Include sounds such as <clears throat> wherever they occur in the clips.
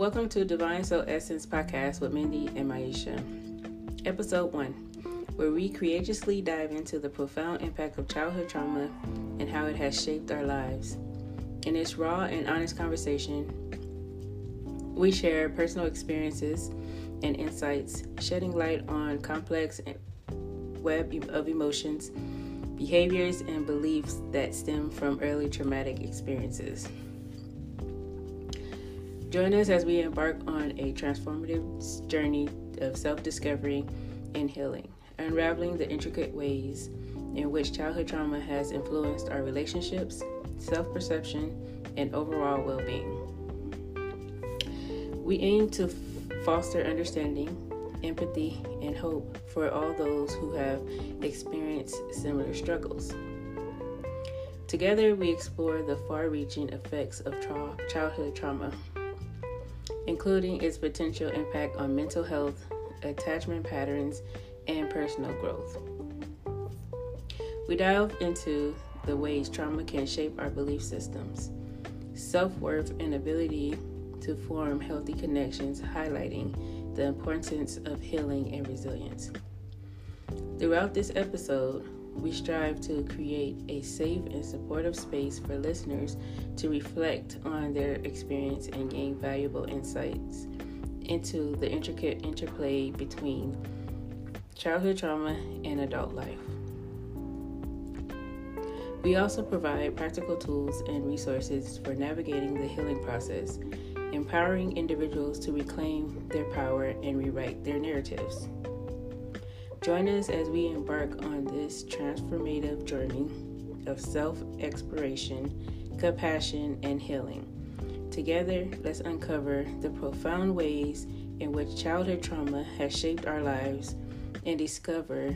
Welcome to Divine Soul Essence Podcast with Mindy and Maisha. Episode 1, where we courageously dive into the profound impact of childhood trauma and how it has shaped our lives. In this raw and honest conversation, we share personal experiences and insights, shedding light on complex web of emotions, behaviors, and beliefs that stem from early traumatic experiences. Join us as we embark on a transformative journey of self discovery and healing, unraveling the intricate ways in which childhood trauma has influenced our relationships, self perception, and overall well being. We aim to foster understanding, empathy, and hope for all those who have experienced similar struggles. Together, we explore the far reaching effects of tra- childhood trauma, including its potential impact on mental health, attachment patterns, and personal growth. We dive into the ways trauma can shape our belief systems, self worth, and ability to form healthy connections, highlighting the importance of healing and resilience. Throughout this episode, we strive to create a safe and supportive space for listeners to reflect on their experience and gain valuable insights into the intricate interplay between childhood trauma and adult life. We also provide practical tools and resources for navigating the healing process empowering individuals to reclaim their power and rewrite their narratives. Join us as we embark on this transformative journey of self exploration, compassion, and healing. Together, let's uncover the profound ways in which childhood trauma has shaped our lives and discover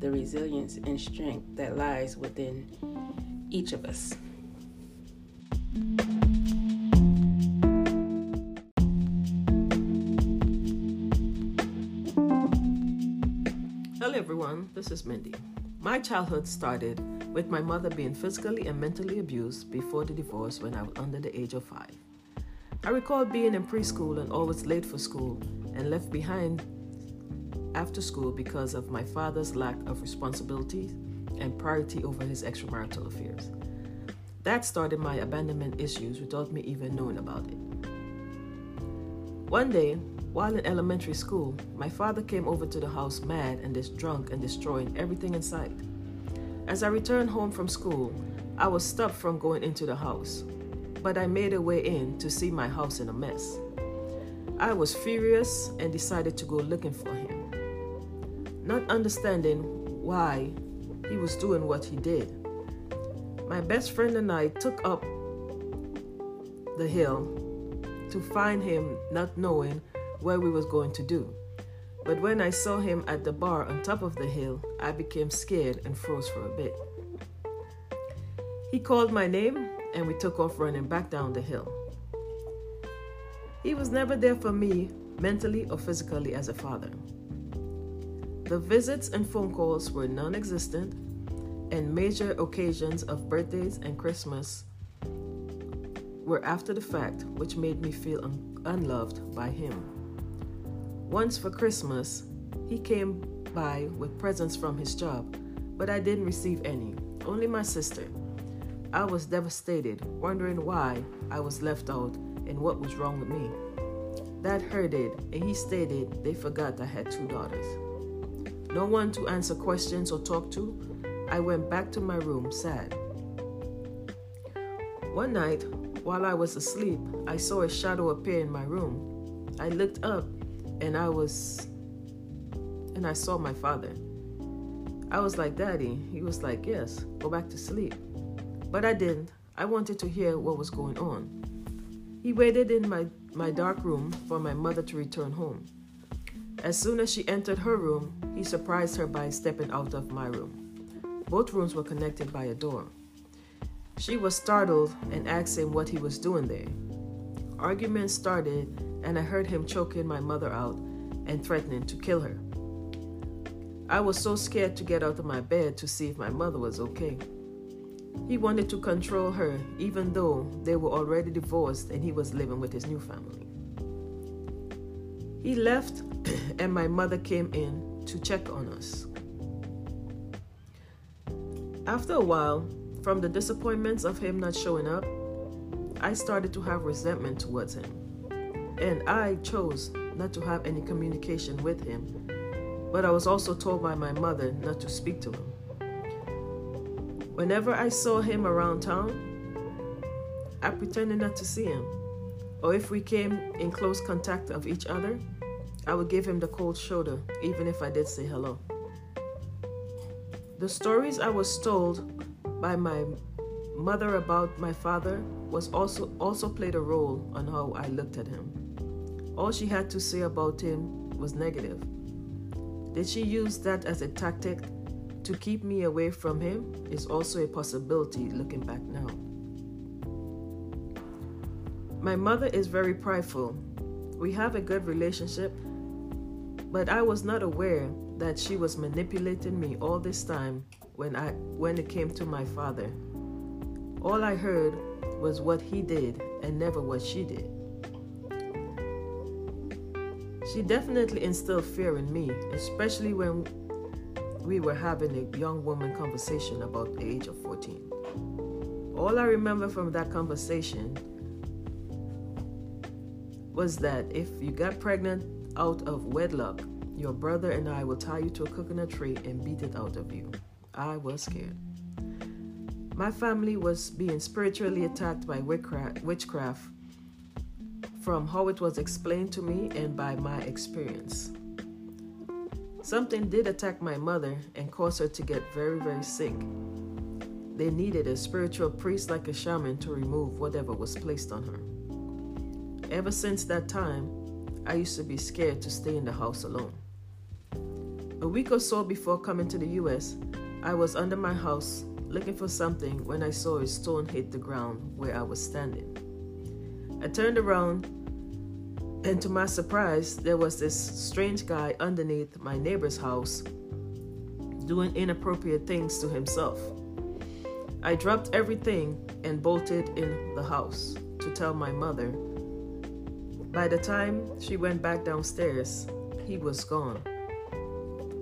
the resilience and strength that lies within each of us. Everyone, this is Mindy. My childhood started with my mother being physically and mentally abused before the divorce when I was under the age of five. I recall being in preschool and always late for school and left behind after school because of my father's lack of responsibility and priority over his extramarital affairs. That started my abandonment issues without me even knowing about it. One day, while in elementary school, my father came over to the house mad and dis- drunk and destroying everything in sight. As I returned home from school, I was stopped from going into the house, but I made a way in to see my house in a mess. I was furious and decided to go looking for him. Not understanding why he was doing what he did, my best friend and I took up the hill to find him, not knowing where we was going to do. But when I saw him at the bar on top of the hill, I became scared and froze for a bit. He called my name and we took off running back down the hill. He was never there for me, mentally or physically, as a father. The visits and phone calls were non existent, and major occasions of birthdays and Christmas were after the fact, which made me feel un- unloved by him. Once for Christmas, he came by with presents from his job, but I didn't receive any, only my sister. I was devastated, wondering why I was left out and what was wrong with me. That hurted, and he stated they forgot I had two daughters. No one to answer questions or talk to, I went back to my room sad. One night, while I was asleep, I saw a shadow appear in my room. I looked up and I was, and I saw my father. I was like, Daddy. He was like, Yes, go back to sleep. But I didn't. I wanted to hear what was going on. He waited in my, my dark room for my mother to return home. As soon as she entered her room, he surprised her by stepping out of my room. Both rooms were connected by a door. She was startled and asked him what he was doing there. Arguments started and I heard him choking my mother out and threatening to kill her. I was so scared to get out of my bed to see if my mother was okay. He wanted to control her, even though they were already divorced and he was living with his new family. He left, <clears throat> and my mother came in to check on us. After a while, from the disappointments of him not showing up, I started to have resentment towards him. And I chose not to have any communication with him, but I was also told by my mother not to speak to him. Whenever I saw him around town, I pretended not to see him. Or if we came in close contact of each other, I would give him the cold shoulder, even if I did say hello. The stories I was told by my mother about my father was also also played a role on how I looked at him. All she had to say about him was negative. Did she use that as a tactic to keep me away from him is also a possibility looking back now. My mother is very prideful. We have a good relationship, but I was not aware that she was manipulating me all this time when I when it came to my father. All I heard was what he did and never what she did. She definitely instilled fear in me, especially when we were having a young woman conversation about the age of 14. All I remember from that conversation was that if you got pregnant out of wedlock, your brother and I will tie you to a coconut tree and beat it out of you. I was scared. My family was being spiritually attacked by witchcraft from how it was explained to me and by my experience. Something did attack my mother and cause her to get very, very sick. They needed a spiritual priest like a shaman to remove whatever was placed on her. Ever since that time, I used to be scared to stay in the house alone. A week or so before coming to the US, I was under my house looking for something when I saw a stone hit the ground where I was standing. I turned around and to my surprise, there was this strange guy underneath my neighbor's house doing inappropriate things to himself. I dropped everything and bolted in the house to tell my mother. By the time she went back downstairs, he was gone.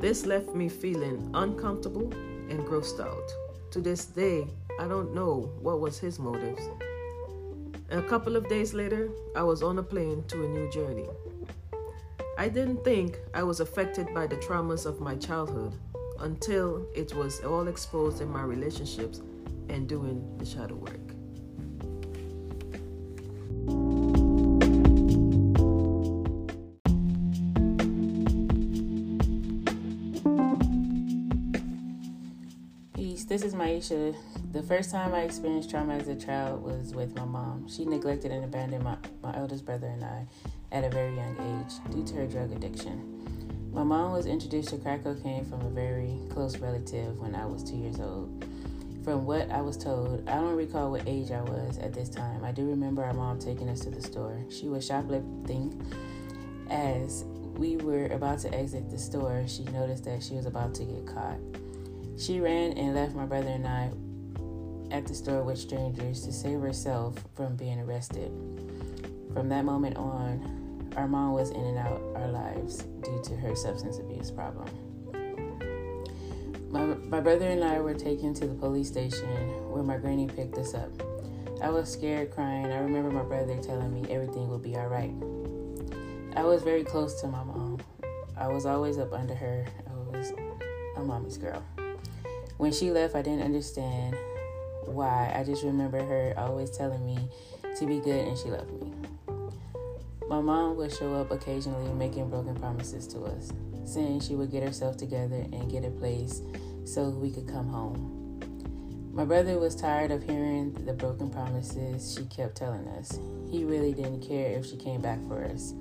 This left me feeling uncomfortable and grossed out. To this day, I don't know what was his motives. A couple of days later, I was on a plane to a new journey. I didn't think I was affected by the traumas of my childhood until it was all exposed in my relationships and doing the shadow work. Maisha the first time I experienced trauma as a child was with my mom. She neglected and abandoned my, my eldest brother and I at a very young age due to her drug addiction. My mom was introduced to crack cocaine from a very close relative when I was two years old. From what I was told, I don't recall what age I was at this time. I do remember our mom taking us to the store. She was shoplifting. As we were about to exit the store, she noticed that she was about to get caught. She ran and left my brother and I at the store with strangers to save herself from being arrested. From that moment on, our mom was in and out our lives due to her substance abuse problem. My, my brother and I were taken to the police station where my granny picked us up. I was scared, crying. I remember my brother telling me everything would be all right. I was very close to my mom. I was always up under her. I was a mommy's girl. When she left, I didn't understand why. I just remember her always telling me to be good and she loved me. My mom would show up occasionally making broken promises to us, saying she would get herself together and get a place so we could come home. My brother was tired of hearing the broken promises she kept telling us. He really didn't care if she came back for us.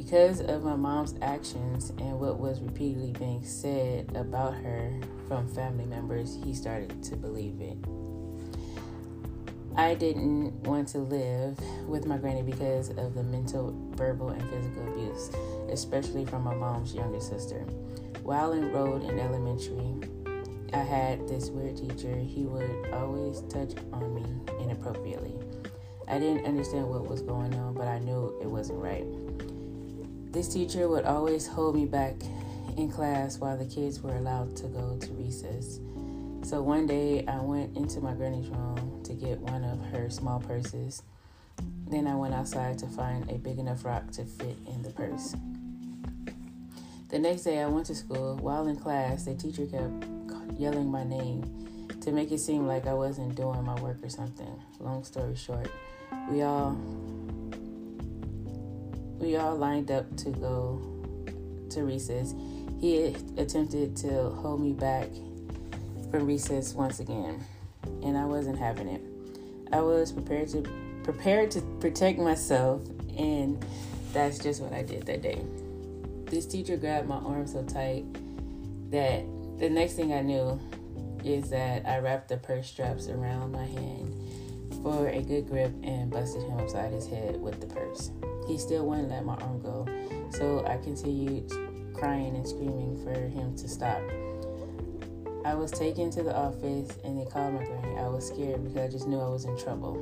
Because of my mom's actions and what was repeatedly being said about her from family members, he started to believe it. I didn't want to live with my granny because of the mental, verbal, and physical abuse, especially from my mom's younger sister. While enrolled in elementary, I had this weird teacher. He would always touch on me inappropriately. I didn't understand what was going on, but I knew it wasn't right. This teacher would always hold me back in class while the kids were allowed to go to recess. So one day I went into my granny's room to get one of her small purses. Then I went outside to find a big enough rock to fit in the purse. The next day I went to school. While in class, the teacher kept yelling my name to make it seem like I wasn't doing my work or something. Long story short, we all we all lined up to go to recess. He attempted to hold me back from recess once again, and I wasn't having it. I was prepared to prepared to protect myself, and that's just what I did that day. This teacher grabbed my arm so tight that the next thing I knew is that I wrapped the purse straps around my hand for a good grip and busted him upside his head with the purse. He still wouldn't let my arm go, so I continued crying and screaming for him to stop. I was taken to the office and they called my granny. I was scared because I just knew I was in trouble.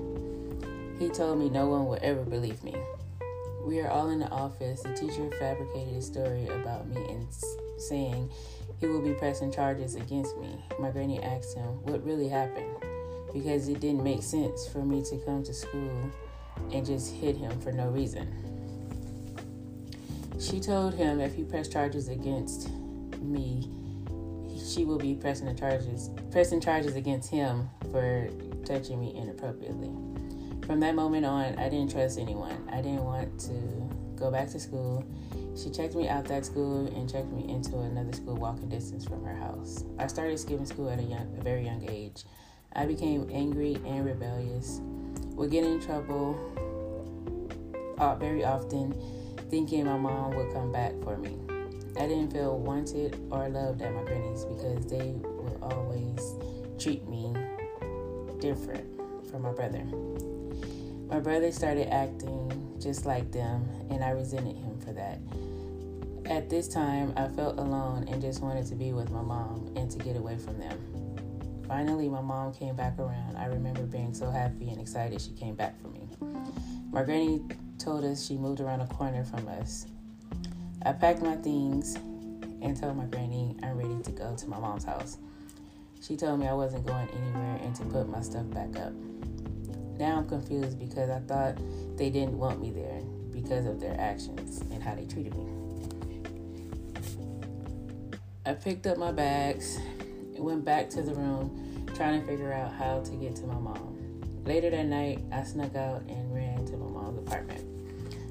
He told me no one would ever believe me. We are all in the office. The teacher fabricated a story about me and saying he will be pressing charges against me. My granny asked him what really happened because it didn't make sense for me to come to school and just hit him for no reason. She told him if he pressed charges against me, she will be pressing the charges pressing charges against him for touching me inappropriately. From that moment on, I didn't trust anyone. I didn't want to go back to school. She checked me out that school and checked me into another school walking distance from her house. I started skipping school at a, young, a very young age. I became angry and rebellious, would get in trouble uh, very often, thinking my mom would come back for me. I didn't feel wanted or loved at my granny's because they would always treat me different from my brother. My brother started acting just like them, and I resented him for that. At this time, I felt alone and just wanted to be with my mom and to get away from them. Finally, my mom came back around. I remember being so happy and excited she came back for me. My granny told us she moved around a corner from us. I packed my things and told my granny I'm ready to go to my mom's house. She told me I wasn't going anywhere and to put my stuff back up. Now I'm confused because I thought they didn't want me there because of their actions and how they treated me. I picked up my bags and went back to the room trying to figure out how to get to my mom. Later that night, I snuck out and ran to my mom's apartment.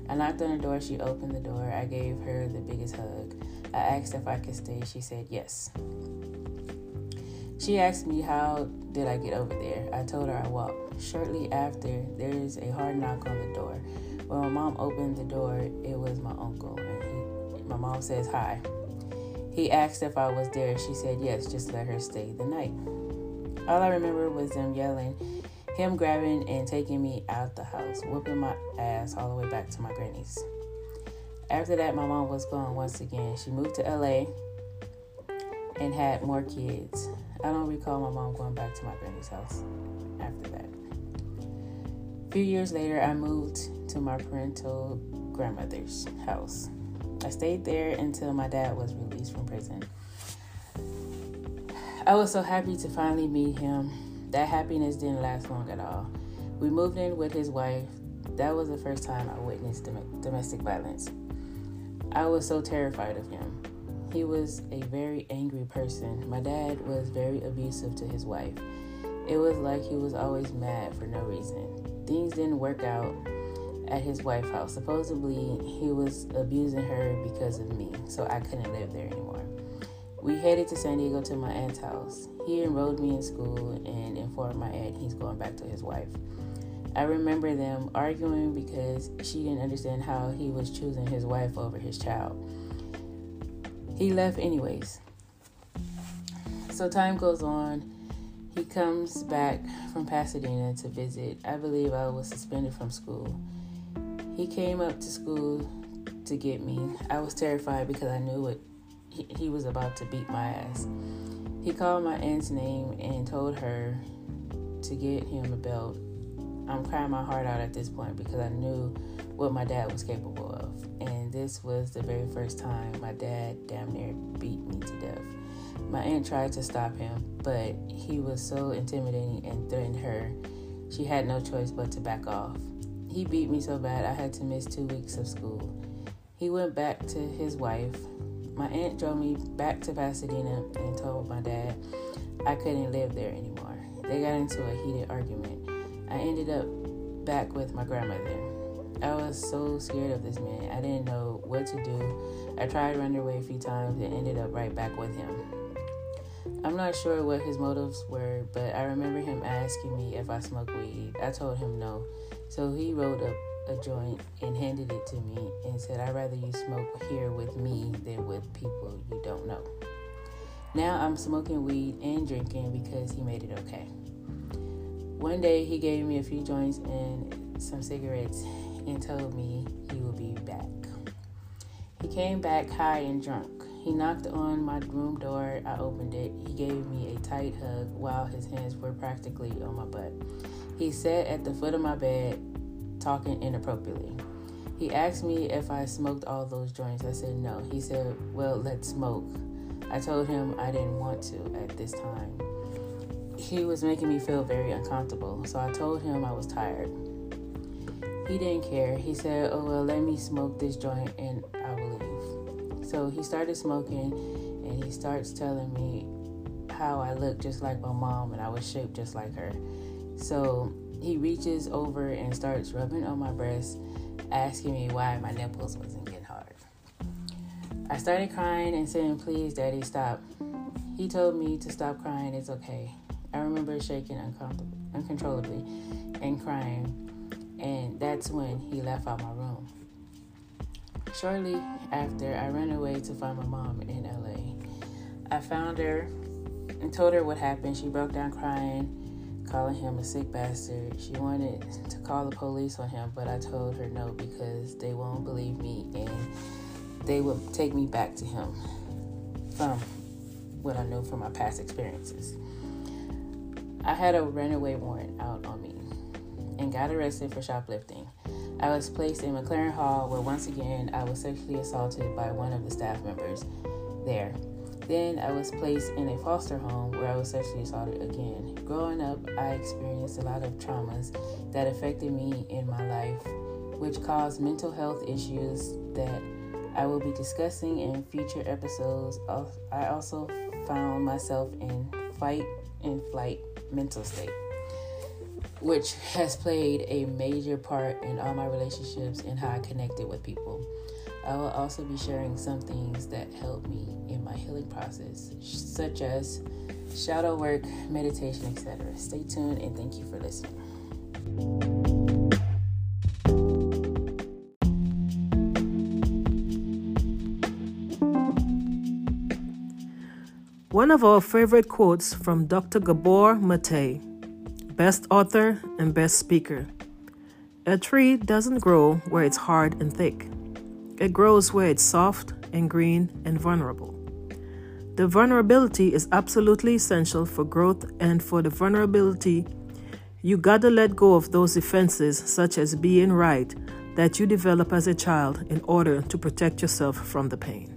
I knocked on the door, she opened the door. I gave her the biggest hug. I asked if I could stay. She said yes. She asked me how did I get over there. I told her I walked. Shortly after, there is a hard knock on the door. When my mom opened the door, it was my uncle, and he, my mom says hi. He asked if I was there. She said yes, just let her stay the night. All I remember was them yelling, him grabbing and taking me out the house, whooping my ass all the way back to my granny's. After that, my mom was gone once again. She moved to LA and had more kids. I don't recall my mom going back to my granny's house after that. A few years later, I moved to my parental grandmother's house. I stayed there until my dad was released from prison. I was so happy to finally meet him. That happiness didn't last long at all. We moved in with his wife. That was the first time I witnessed dom- domestic violence. I was so terrified of him. He was a very angry person. My dad was very abusive to his wife. It was like he was always mad for no reason. Things didn't work out at his wife's house. Supposedly, he was abusing her because of me, so I couldn't live there anymore. We headed to San Diego to my aunt's house. He enrolled me in school and informed my aunt he's going back to his wife. I remember them arguing because she didn't understand how he was choosing his wife over his child. He left anyways. So time goes on. He comes back from Pasadena to visit. I believe I was suspended from school. He came up to school to get me. I was terrified because I knew what He, he was about to beat my ass. He called my aunt's name and told her to get him a belt. I'm crying my heart out at this point because I knew what my dad was capable of. And and this was the very first time my dad damn near beat me to death. My aunt tried to stop him, but he was so intimidating and threatened her. She had no choice but to back off. He beat me so bad I had to miss two weeks of school. He went back to his wife. My aunt drove me back to Pasadena and told my dad I couldn't live there anymore. They got into a heated argument. I ended up back with my grandmother. I was so scared of this man. I didn't know what to do. I tried running away a few times and ended up right back with him. I'm not sure what his motives were, but I remember him asking me if I smoked weed. I told him no. So he rolled up a joint and handed it to me and said, I'd rather you smoke here with me than with people you don't know. Now I'm smoking weed and drinking because he made it okay. One day he gave me a few joints and some cigarettes and told me he would be back. He came back high and drunk. He knocked on my room door. I opened it. He gave me a tight hug while his hands were practically on my butt. He sat at the foot of my bed, talking inappropriately. He asked me if I smoked all those joints. I said no. He said, Well, let's smoke. I told him I didn't want to at this time. He was making me feel very uncomfortable, so I told him I was tired. He didn't care. He said, Oh, well, let me smoke this joint and I will leave. So he started smoking and he starts telling me how I look just like my mom and I was shaped just like her. So he reaches over and starts rubbing on my breast, asking me why my nipples wasn't getting hard. I started crying and saying, Please, Daddy, stop. He told me to stop crying, it's okay. I remember shaking uncontrollably and crying and that's when he left out my room. Shortly after, I ran away to find my mom in LA. I found her and told her what happened. She broke down crying, calling him a sick bastard. She wanted to call the police on him, but I told her no because they won't believe me and they would take me back to him from what I know from my past experiences. I had a runaway warrant out on me and got arrested for shoplifting. I was placed in MacLaren Hall where once again I was sexually assaulted by one of the staff members there. Then I was placed in a foster home where I was sexually assaulted again. Growing up, I experienced a lot of traumas that affected me in my life, which caused mental health issues that I will be discussing in future episodes. I also found myself in fight and flight mental state which has played a major part in all my relationships and how I connected with people. I will also be sharing some things that help me in my healing process, such as shadow work, meditation, etc. Stay tuned and thank you for listening. One of our favorite quotes from Dr. Gabor Mate Best author and best speaker. A tree doesn't grow where it's hard and thick. It grows where it's soft and green and vulnerable. The vulnerability is absolutely essential for growth, and for the vulnerability, you gotta let go of those defenses, such as being right, that you develop as a child in order to protect yourself from the pain.